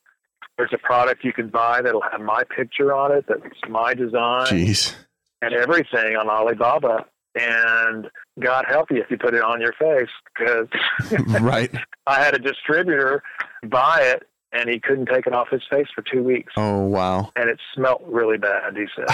There's a product you can buy that'll have my picture on it, that's my design Jeez. and everything on Alibaba. And God help you if you put it on your face because right. I had a distributor buy it and he couldn't take it off his face for two weeks. Oh, wow. And it smelt really bad, he said.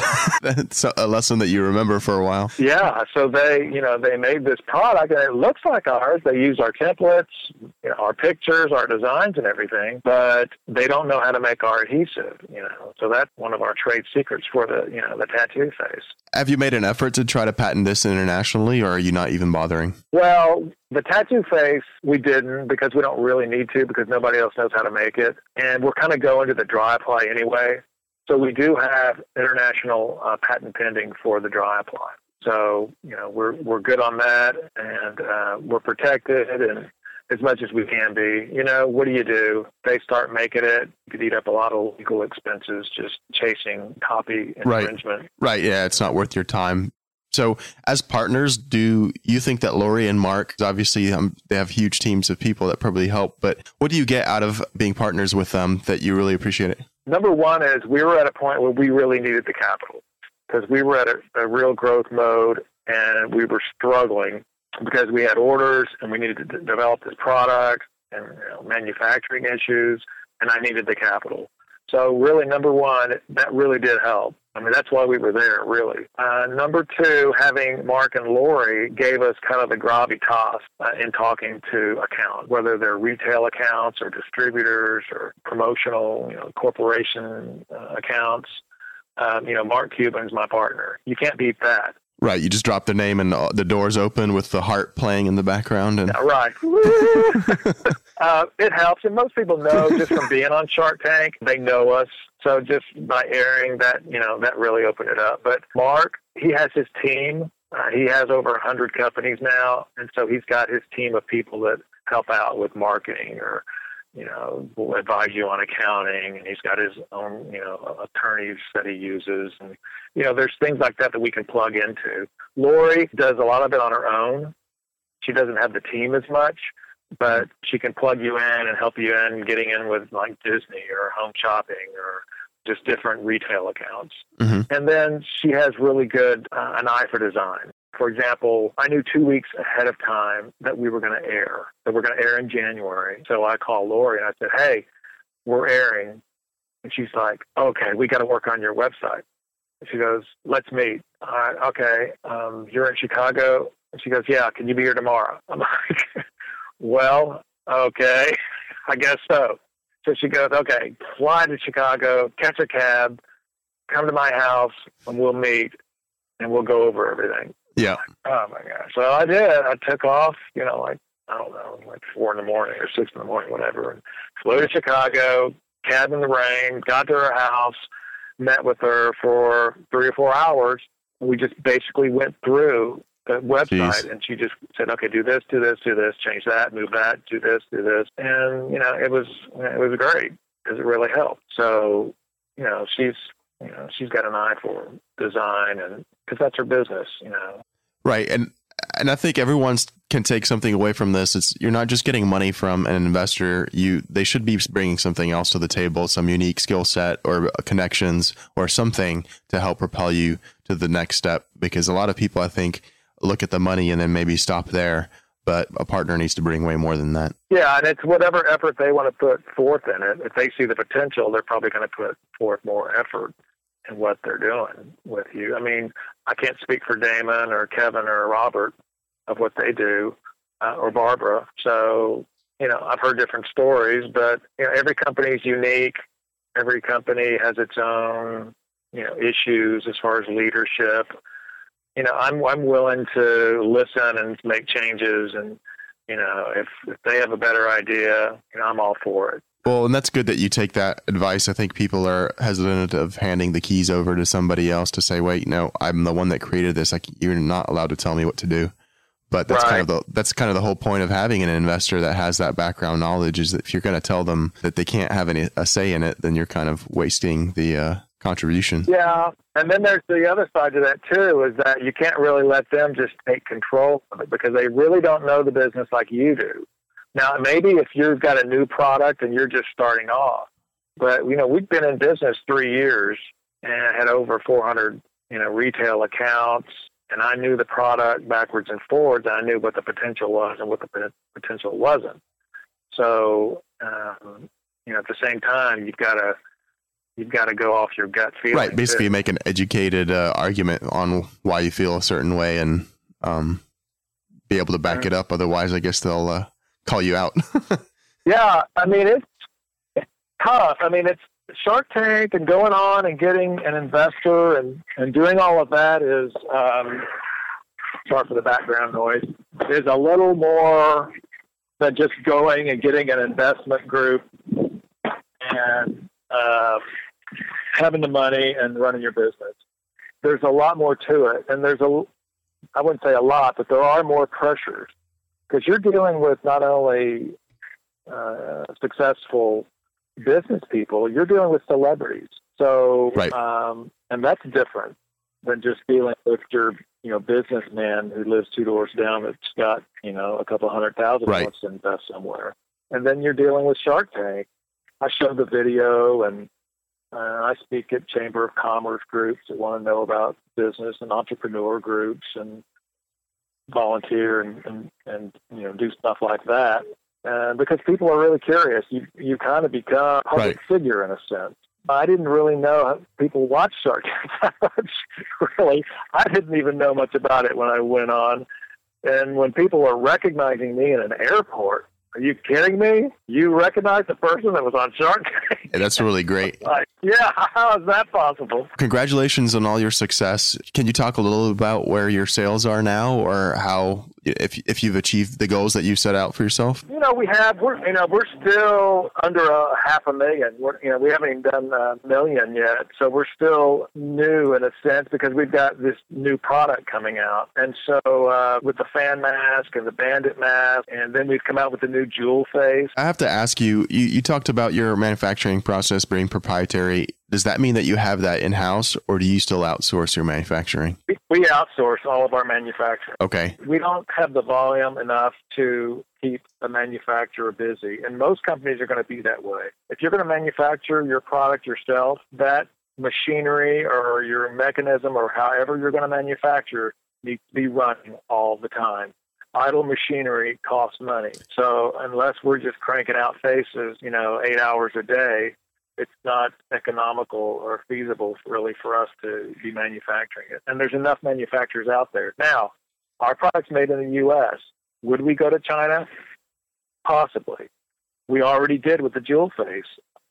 That's a lesson that you remember for a while. yeah, so they, you know, they made this product and it looks like ours. They use our templates, you know, our pictures, our designs and everything, but they don't know how to make our adhesive, you know. So that's one of our trade secrets for the, you know, the tattoo face. Have you made an effort to try to patent this internationally, or are you not even bothering? Well, the tattoo face, we didn't because we don't really need to because nobody else knows how to make it. And we're kind of going to the dry apply anyway. So we do have international uh, patent pending for the dry apply. So, you know, we're, we're good on that and uh, we're protected and as much as we can be. You know, what do you do? They start making it. You could eat up a lot of legal expenses just chasing copy Right. infringement. Right. Yeah. It's not worth your time. So, as partners, do you think that Lori and Mark, obviously, um, they have huge teams of people that probably help, but what do you get out of being partners with them that you really appreciate it? Number one is we were at a point where we really needed the capital because we were at a, a real growth mode and we were struggling because we had orders and we needed to develop this product and you know, manufacturing issues, and I needed the capital. So really, number one, that really did help. I mean, that's why we were there, really. Uh, number two, having Mark and Lori gave us kind of the gravitas uh, in talking to accounts, whether they're retail accounts or distributors or promotional, you know, corporation uh, accounts. Um, you know, Mark Cuban's my partner. You can't beat that. Right. You just drop their name and uh, the doors open with the heart playing in the background. And Right. uh, it helps, and most people know just from being on Shark Tank, they know us. So just by airing that, you know, that really opened it up. But Mark, he has his team. Uh, he has over a hundred companies now, and so he's got his team of people that help out with marketing or, you know, will advise you on accounting, and he's got his own, you know, attorneys that he uses, and you know, there's things like that that we can plug into. Lori does a lot of it on her own. She doesn't have the team as much, but she can plug you in and help you in getting in with like Disney or Home Shopping or just different retail accounts. Mhm. And then she has really good uh, an eye for design. For example, I knew two weeks ahead of time that we were going to air, that we're going to air in January. So I called Lori and I said, "Hey, we're airing," and she's like, "Okay, we got to work on your website." And she goes, "Let's meet." All right, okay, um, you're in Chicago. And she goes, "Yeah, can you be here tomorrow?" I'm like, "Well, okay, I guess so." So she goes, "Okay, fly to Chicago, catch a cab, come to my house, and we'll meet, and we'll go over everything." Yeah. Oh my gosh! So I did. I took off. You know, like I don't know, like four in the morning or six in the morning, whatever, and flew to Chicago. Cab in the rain. Got to her house. Met with her for three or four hours. We just basically went through the website, Jeez. and she just said, "Okay, do this, do this, do this, change that, move that, do this, do this," and you know, it was it was great because it really helped. So, you know, she's you know she's got an eye for design, and because that's her business, you know. Right. And and I think everyone can take something away from this. It's you're not just getting money from an investor. You they should be bringing something else to the table, some unique skill set or connections or something to help propel you to the next step. Because a lot of people, I think, look at the money and then maybe stop there. But a partner needs to bring way more than that. Yeah, and it's whatever effort they want to put forth in it. If they see the potential, they're probably going to put forth more effort in what they're doing with you. I mean, I can't speak for Daymond or Kevin or Robert of what they do uh, or Barbara. So, you know, I've heard different stories, but you know, every company is unique. Every company has its own, you know, issues as far as leadership. You know, I'm I'm willing to listen and make changes and you know, if, if they have a better idea, you know, I'm all for it. Well, and that's good that you take that advice. I think people are hesitant of handing the keys over to somebody else to say, "Wait, no, I'm the one that created this. Like you're not allowed to tell me what to do." But that's kind of the that's kind of the whole point of having an investor that has that background knowledge is that if you're going to tell them that they can't have any a say in it, then you're kind of wasting the uh, contribution. Yeah, and then there's the other side to that too, is that you can't really let them just take control of it because they really don't know the business like you do. Now, maybe if you've got a new product and you're just starting off, But you know, we've been in business three years and had over 400 you know retail accounts, and I knew the product backwards and forwards. And I knew what the potential was and what the potential wasn't. So um, you know, at the same time, you've got to you've got to go off your gut feeling. Right. Basically, too. make an educated uh, argument on why you feel a certain way and um, be able to back Mm-hmm. it up. Otherwise, I guess they'll uh, call you out. Yeah, I mean it's, it's tough. I mean it's Shark Tank and going on and getting an investor and and doing all of that is um, sorry for the background noise. Is a little more than just going and getting an investment group and uh, having the money and running your business. There's a lot more to it, and there's a I wouldn't say a lot, but there are more pressures because you're dealing with not only uh, successful business people, you're dealing with celebrities. So, Right. um, and that's different than just dealing with your, you know, businessman who lives two doors down that's got, you know, a couple hundred thousand Right. wants to invest somewhere. And then you're dealing with Shark Tank. I showed the video and uh, I speak at Chamber of Commerce groups that want to know about business and entrepreneur groups and volunteer and, and, and you know do stuff like that. Uh, because people are really curious, you you kind of become a public figure in a sense. I didn't really know how people watch Shark Tank that much. really, I didn't even know much about it when I went on. And when people are recognizing me in an airport, are you kidding me? You recognize the person that was on Shark Tank? Yeah, that's really great. like, yeah, how is that possible? Congratulations on all your success. Can you talk a little about where your sales are now, or how if if you've achieved the goals that you set out for yourself? You know, we have. We're you know we're still under a half a million. We're you know we haven't even done a million yet, so we're still new in a sense because we've got this new product coming out. And so uh, with the fan mask and the bandit mask, and then we've come out with the new jewel face. I have to ask you, you, you talked about your manufacturing process being proprietary. Does that mean that you have that in house, or do you still outsource your manufacturing? We, we outsource all of our manufacturing. Okay. We don't have the volume enough to keep a manufacturer busy, and most companies are going to be that way. If you're going to manufacture your product yourself, that machinery or your mechanism or however you're going to manufacture needs to be running all the time. Idle machinery costs money. So unless we're just cranking out faces, you know, eight hours a day, it's not economical or feasible really for us to be manufacturing it. And there's enough manufacturers out there. Now, our product's made in the U.S. Would we go to China? Possibly. We already did with the jewel face.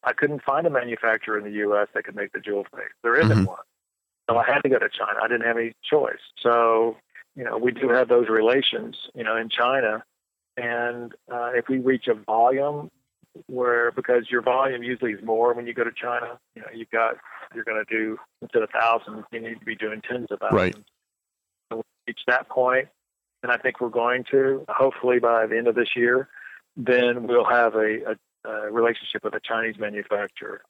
I couldn't find a manufacturer in the U.S. that could make the jewel face. There isn't Mhm. one. So I had to go to China. I didn't have any choice. So, you know, we do have those relations, you know, in China. And uh, if we reach a volume where, because your volume usually is more when you go to China, you know, you've got, you're going to do, instead of thousands, you need to be doing tens of thousands. Right. So we reach that point, and I think we're going to, hopefully by the end of this year, then we'll have a, a, a relationship with a Chinese manufacturer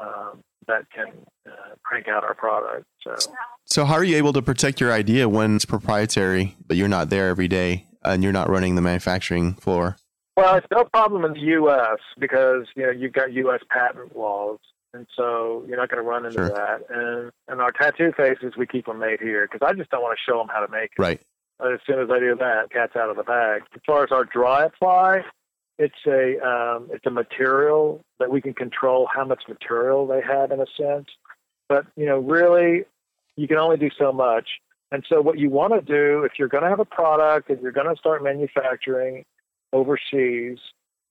um, that can uh, crank out our product. So So, how are you able to protect your idea when it's proprietary, but you're not there every day and you're not running the manufacturing floor? Well, it's no problem in the U.S. because you know you've got U.S. patent laws, and so you're not going to run into Sure. that. And and our tattoo faces, we keep them made here because I just don't want to show them how to make it. Right. As soon as I do that, cat's out of the bag. As far as our dry apply, it's a um, it's a material that we can control how much material they have in a sense. But you know, really, you can only do so much. And so, what you want to do if you're going to have a product and you're going to start manufacturing overseas,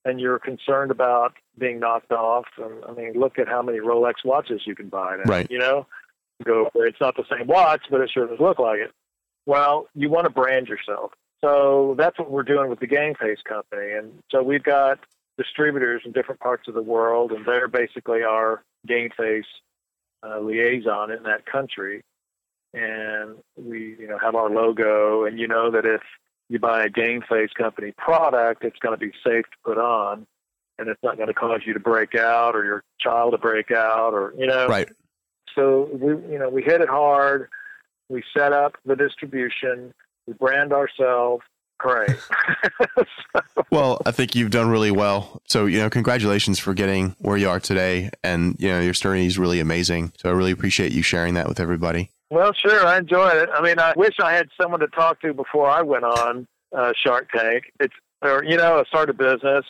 and you're concerned about being knocked off, and I mean, look at how many Rolex watches you can buy now. Right. You know, go it's not the same watch, but it sure does look like it. Well, you want to brand yourself. So that's what we're doing with the Game Face company. And so we've got distributors in different parts of the world, and they're basically our Game Face uh, liaison in that country. And we, you know, have our logo, and you know that if you buy a Game Face company product, it's going to be safe to put on, and it's not going to cause you to break out or your child to break out, or you know, Right. so we, you know, we hit it hard. We set up the distribution. We brand ourselves. great. well, I think you've done really well. So, you know, congratulations for getting where you are today. And, you know, your story is really amazing. So I really appreciate you sharing that with everybody. Well, sure. I enjoyed it. I mean, I wish I had someone to talk to before I went on uh, Shark Tank. It's, or, you know, I started a business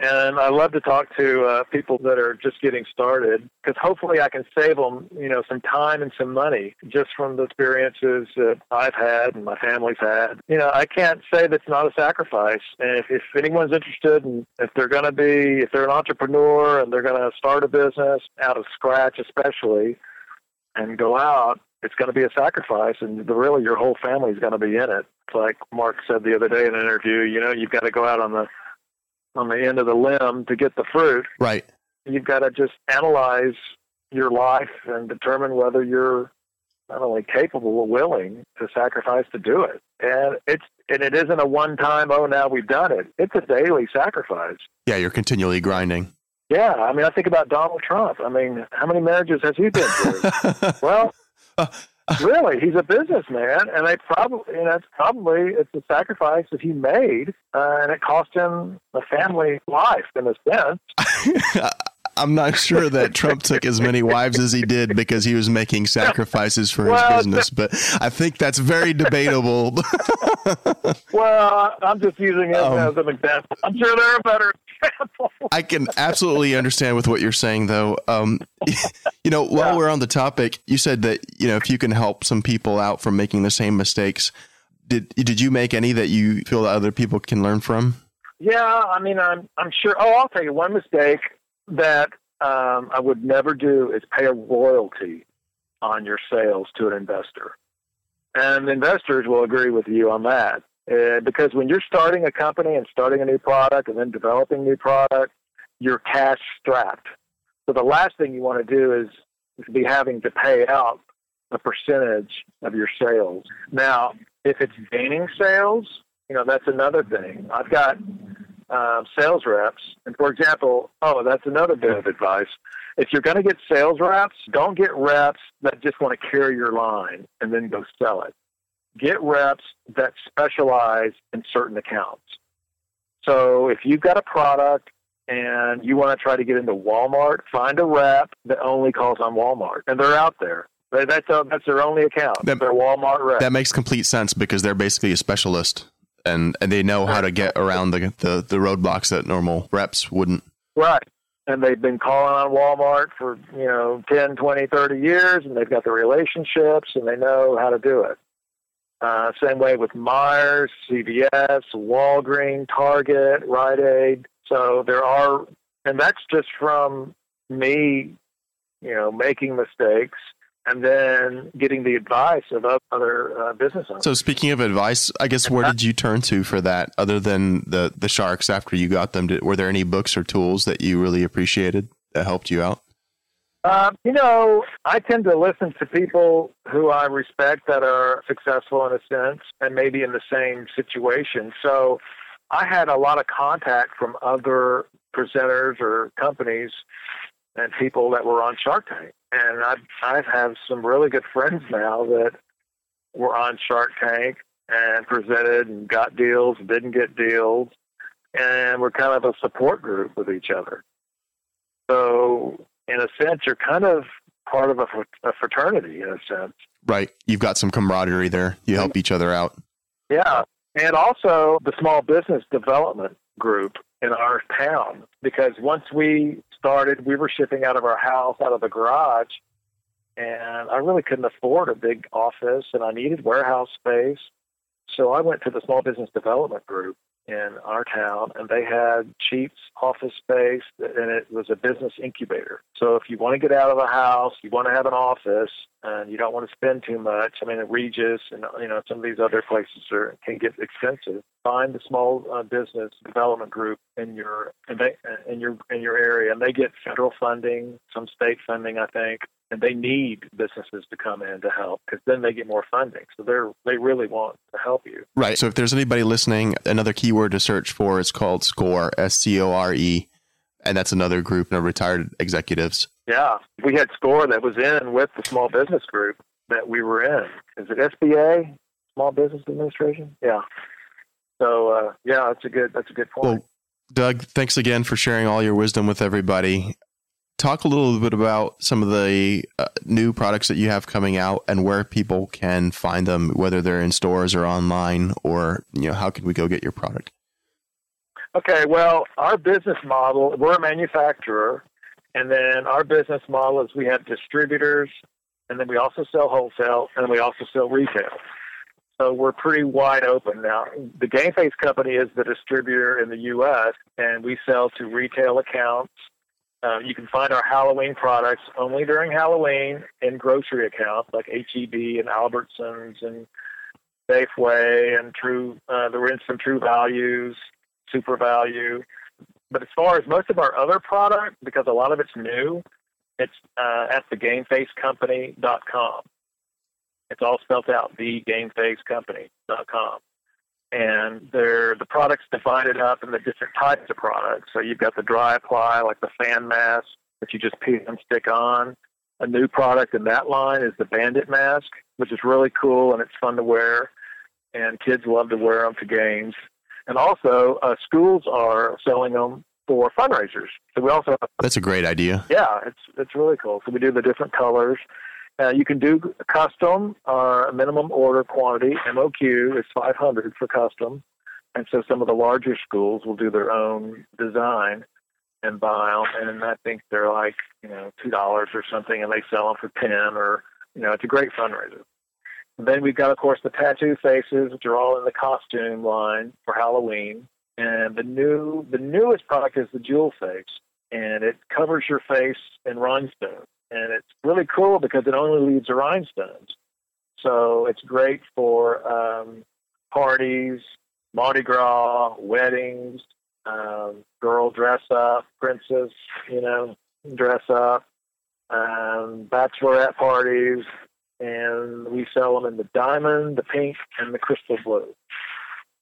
and I love to talk to uh, people that are just getting started because hopefully I can save them, you know, some time and some money just from the experiences that I've had and my family's had. You know, I can't say that's not a sacrifice. And if, if anyone's interested and if they're going to be, if they're an entrepreneur and they're going to start a business out of scratch, especially, and go out, it's going to be a sacrifice, and the, really your whole family is going to be in it. It's like Mark said the other day in an interview. You know, you've got to go out on the on the end of the limb to get the fruit. Right. You've got to just analyze your life and determine whether you're not only capable or willing to sacrifice to do it. And it's and it isn't a one time, oh now we've done it. It's a daily sacrifice. Yeah, you're continually grinding. Yeah, I mean I think about Donald Trump. I mean, how many marriages has he been through? well, really, he's a businessman, and they probably, know, it's probably it's a sacrifice that he made, uh, and it cost him a family life in a sense. I'm not sure that Trump took as many wives as he did because he was making sacrifices for well, his business, but I think that's very debatable. well, I'm just using him um, as an example. I'm sure there are better examples. I can absolutely understand with what you're saying, though. Um, you know, while yeah. we're on the topic, you said that you know if you can help some people out from making the same mistakes, did did you make any that you feel that other people can learn from? Yeah, I mean, I'm I'm sure. Oh, I'll tell you one mistake that um, I would never do is pay a royalty on your sales to an investor. And investors will agree with you on that. Uh, because when you're starting a company and starting a new product and then developing new product, you're cash strapped. So the last thing you want to do is, be having to pay out a percentage of your sales. Now, if it's gaining sales, you know, that's another thing. I've got um, sales reps. And for example, oh, that's another bit of advice. If you're going to get sales reps, don't get reps that just want to carry your line and then go sell it. Get reps that specialize in certain accounts. So if you've got a product and you want to try to get into Walmart, find a rep that only calls on Walmart, and they're out there. That's a, that's their only account. That, they're Walmart rep. That makes complete sense because they're basically a specialist and and they know how to get around the the, the roadblocks that normal reps wouldn't. Right. And they've been calling on Walmart for, you know, 10, 20, 30 years, and they've got the relationships, and they know how to do it. Uh, same way with Meijer, CVS, Walgreens, Target, Rite Aid. So there are, and that's just from me, you know, making mistakes and then getting the advice of other uh, business owners. So, speaking of advice, I guess where did you turn to for that, other than the the sharks? After you got them, did, were there any books or tools that you really appreciated that helped you out? Uh, you know, I tend to listen to people who I respect that are successful in a sense, and maybe in the same situation. So, I had a lot of contact from other presenters or companies and people that were on Shark Tank and I I have some really good friends hmm. now that were on Shark Tank and presented and got deals, didn't get deals, and we're kind of a support group with each other. So in a sense, you're kind of part of a, a fraternity in a sense. Right. You've got some camaraderie there. You help mm-hmm. each other out. Yeah. And also the small business development group in our town because once we started, we were shipping out of our house, out of the garage, and I really couldn't afford a big office, and I needed warehouse space. So I went to the small business development group in our town, and they had cheap office space, and it was a business incubator. So if you want to get out of the house, you want to have an office, and you don't want to spend too much. I mean, the Regus and you know some of these other places are can get expensive. Find the small uh, business development group in your in, they, in your in your area, and they get federal funding, some state funding, I think, and they need businesses to come in to help because then they get more funding. So they're they really want to help you. Right. So if there's anybody listening, another keyword to search for is called SCORE, S C O R E, and that's another group of retired executives. Yeah, we had SCORE that was in with the small business group that we were in. Is it SBA, Small Business Administration? Yeah. So uh, yeah, that's a good that's a good point. Well, Doug, thanks again for sharing all your wisdom with everybody. Talk a little bit about some of the uh, new products that you have coming out and where people can find them, whether they're in stores or online, or you know how can we go get your product? Okay, well, our business model, we're a manufacturer, and then our business model is we have distributors, and then we also sell wholesale, and we also sell retail. So we're pretty wide open now. The Game Face Company is the distributor in the U.S., and we sell to retail accounts. Uh, you can find our Halloween products only during Halloween in grocery accounts like HEB and Albertsons and Safeway and True. Uh, there were some True Values SuperValu. But as far as most of our other product, because a lot of it's new, it's uh, at thegamefacecompany.com. It's all spelled out, thegamefacecompany.com. And they're, the products divided up into different types of products. So you've got the dry apply, like the fan mask that you just peel and stick on. A new product in that line is the bandit mask, which is really cool and it's fun to wear. And kids love to wear them to games. And also, uh, schools are selling them for fundraisers. So we also that's a great idea. Yeah, it's it's really cool. So we do the different colors. Uh, you can do custom. Our minimum order quantity (MOQ) is 500 for custom, and so some of the larger schools will do their own design and buy them. And I think they're like you know two dollars or something, and they sell them for ten. Or you know, it's a great fundraiser. Then we've got, of course, the tattoo faces, which are all in the costume line for Halloween. And the new, the newest product is the jewel face, and it covers your face in rhinestones. And it's really cool because it only leaves the rhinestones. So it's great for um, parties, Mardi Gras, weddings, um, girl dress up, princess, you know, dress up, um, bachelorette parties, and we sell them in the diamond, the pink, and the crystal blue.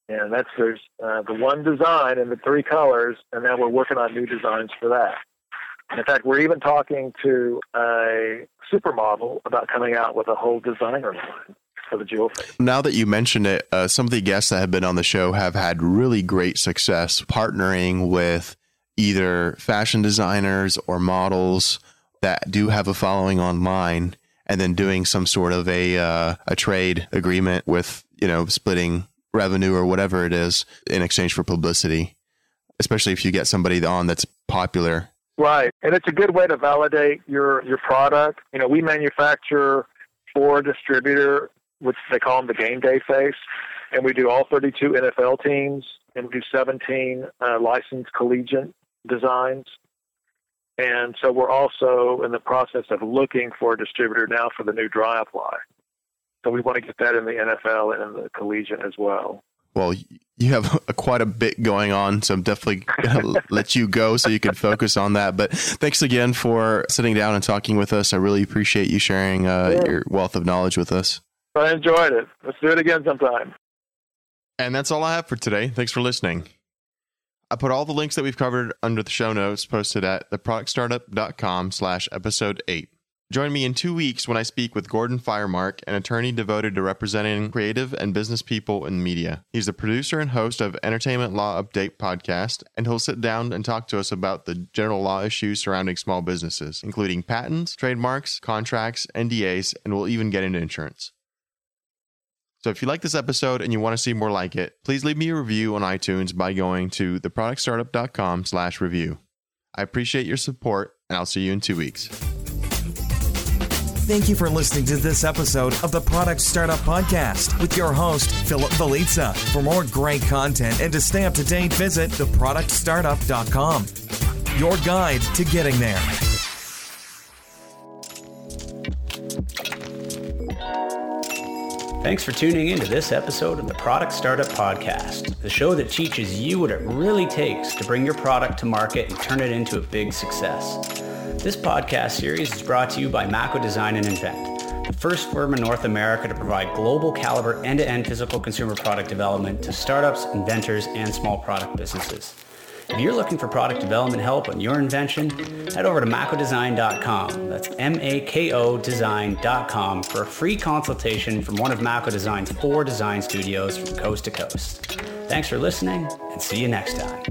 And that's there's uh, the one design in the three colors, and now we're working on new designs for that. In fact, we're even talking to a supermodel about coming out with a whole designer line for the jewel. Now that you mention it, uh, some of the guests that have been on the show have had really great success partnering with either fashion designers or models that do have a following online and then doing some sort of a uh, a trade agreement with you know splitting revenue or whatever it is in exchange for publicity, especially if you get somebody on that's popular. Right, and it's a good way to validate your your product. You know, we manufacture for a distributor, which they call them the game day face, and we do all 32 NFL teams, and we do 17 uh, licensed collegiate designs. And so we're also in the process of looking for a distributor now for the new dry apply. So we want to get that in the NFL and in the collegiate as well. Well, you have a, quite a bit going on, so I'm definitely going to let you go so you can focus on that. But thanks again for sitting down and talking with us. I really appreciate you sharing uh, yeah. your wealth of knowledge with us. I enjoyed it. Let's do it again sometime. And that's all I have for today. Thanks for listening. I put all the links that we've covered under the show notes posted at theproductstartup.com slash episode 8. Join me in two weeks when I speak with Gordon Firemark, an attorney devoted to representing creative and business people in media. He's the producer and host of Entertainment Law Update podcast, and he'll sit down and talk to us about the general law issues surrounding small businesses, including patents, trademarks, contracts, NDAs, and we'll even get into insurance. So if you like this episode and you want to see more like it, please leave me a review on iTunes by going to theproductstartup.com slash review. I appreciate your support, and I'll see you in two weeks. Thank you for listening to this episode of the Product Startup Podcast with your host, Philip Valitza. For more great content and to stay up to date, visit theproductstartup.com, your guide to getting there. Thanks for tuning in to this episode of the Product Startup Podcast, the show that teaches you what it really takes to bring your product to market and turn it into a big success. This podcast series is brought to you by Mako Design and Invent, the first firm in North America to provide global caliber end-to-end physical consumer product development to startups, inventors, and small product businesses. If you're looking for product development help on your invention, head over to makodesign.com. That's M-A-K-O design.com for a free consultation from one of Mako Design's four design studios from coast to coast. Thanks for listening and see you next time.